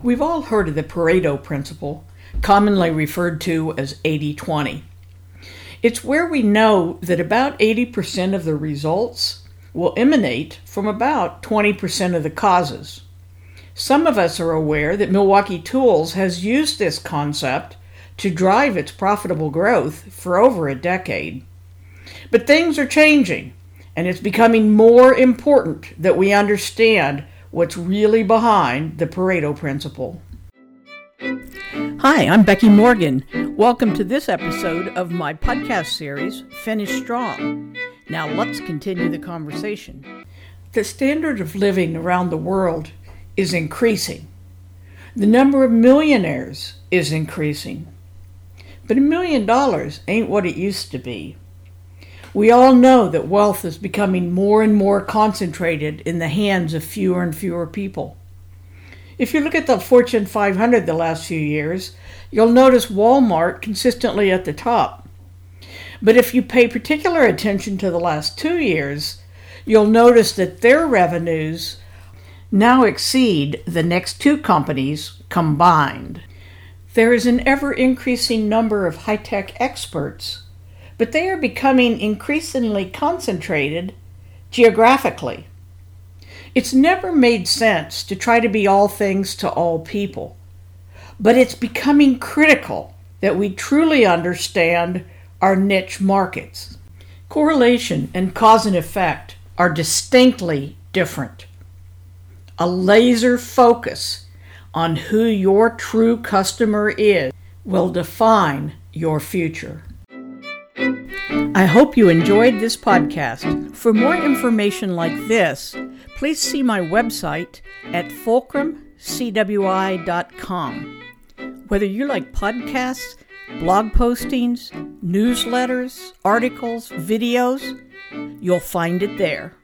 We've all heard of the Pareto principle, commonly referred to as 80 20. It's where we know that about 80% of the results will emanate from about 20% of the causes. Some of us are aware that Milwaukee Tools has used this concept to drive its profitable growth for over a decade. But things are changing, and it's becoming more important that we understand what's really behind the Pareto Principle. Hi, I'm Becky Morgan. Welcome to this episode of my podcast series, Finish Strong. Now let's continue the conversation. The standard of living around the world is increasing. The number of millionaires is increasing. But a million dollars ain't what it used to be. We all know that wealth is becoming more and more concentrated in the hands of fewer and fewer people. If you look at the Fortune 500 the last few years, you'll notice Walmart consistently at the top. But if you pay particular attention to the last two years, you'll notice that their revenues now exceed the next two companies combined. There is an ever increasing number of high tech experts but they are becoming increasingly concentrated geographically. It's never made sense to try to be all things to all people, but it's becoming critical that we truly understand our niche markets. Correlation and cause and effect are distinctly different. A laser focus on who your true customer is will define your future. I hope you enjoyed this podcast. For more information like this, please see my website at fulcrumcwi.com. Whether you like podcasts, blog postings, newsletters, articles, videos, you'll find it there.